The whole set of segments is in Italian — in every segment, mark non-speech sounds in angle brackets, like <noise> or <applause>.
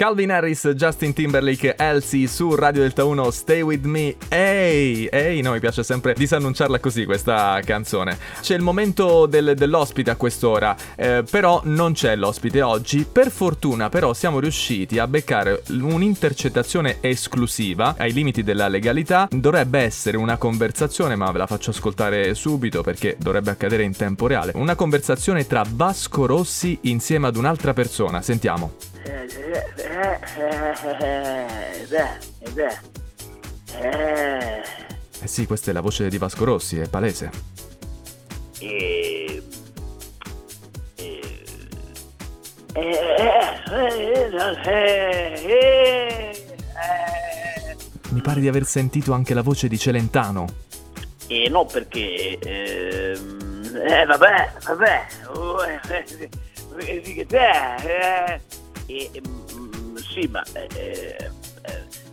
Calvin Harris, Justin Timberlake, Elsie su Radio Delta 1, Stay With Me. Ehi, ehi, no, mi piace sempre disannunciarla così questa canzone. C'è il momento del, dell'ospite a quest'ora, eh, però non c'è l'ospite oggi. Per fortuna però siamo riusciti a beccare un'intercettazione esclusiva ai limiti della legalità. Dovrebbe essere una conversazione, ma ve la faccio ascoltare subito perché dovrebbe accadere in tempo reale. Una conversazione tra Vasco Rossi insieme ad un'altra persona. Sentiamo. Eh, beh, beh, eh, Eh sì, questa è la voce di Vasco Rossi, è palese. eh, eh, eh, eh, eh, eh, Mi pare di aver sentito anche la voce di Celentano. eh, no perché ehm, eh, vabbè vabbè oh, eh, eh, eh, che te eh, eh, mm, sì ma eh, eh,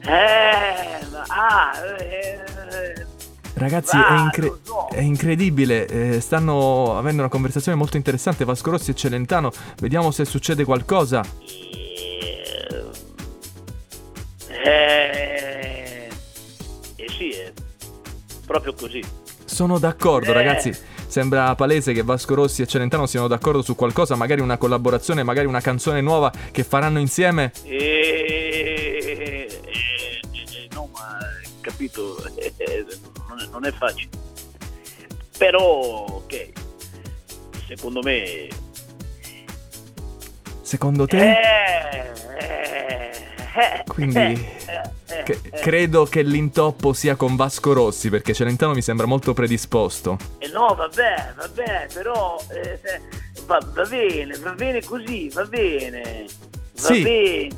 eh, ma- ah eh, Ragazzi, va, è, incre- so. è incredibile. eh, stanno avendo una conversazione molto interessante Vasco Rossi e Celentano. Vediamo se succede qualcosa. Eh, eh sì, è proprio così. Sono d'accordo, Eh. ragazzi. Sembra palese che Vasco Rossi e Celentano siano d'accordo su qualcosa, magari una collaborazione, magari una canzone nuova che faranno insieme. Eh, eh, eh, no, ma capito, <laughs> non, è, non è facile. Però, ok, secondo me... Secondo te? Eh, Quindi, che- credo che l'intoppo sia con Vasco Rossi, perché Celentano mi sembra molto predisposto. Eh no, vabbè, vabbè, però eh, eh, va, va bene, va bene così, va bene. Va Sì. bene.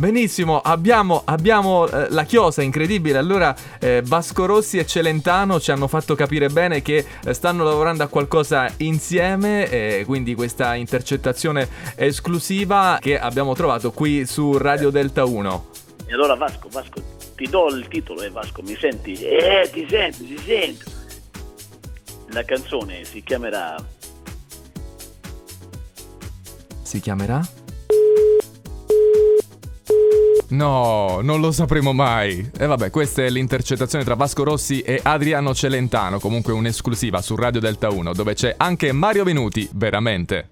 Benissimo, abbiamo, abbiamo, eh, la chiosa incredibile. Allora, eh, Vasco Rossi e Celentano ci hanno fatto capire bene che eh, stanno lavorando a qualcosa insieme. eh, quindi, questa intercettazione esclusiva che abbiamo trovato qui su Radio Delta 1. E allora Vasco, Vasco, ti do il titolo, eh Vasco, mi senti? Eh, ti sento, ti sento. La canzone si chiamerà Si chiamerà? No, non lo sapremo mai. E vabbè, questa è l'intercettazione tra Vasco Rossi e Adriano Celentano, comunque un'esclusiva su Radio Delta 1, dove c'è anche Mario Venuti, veramente.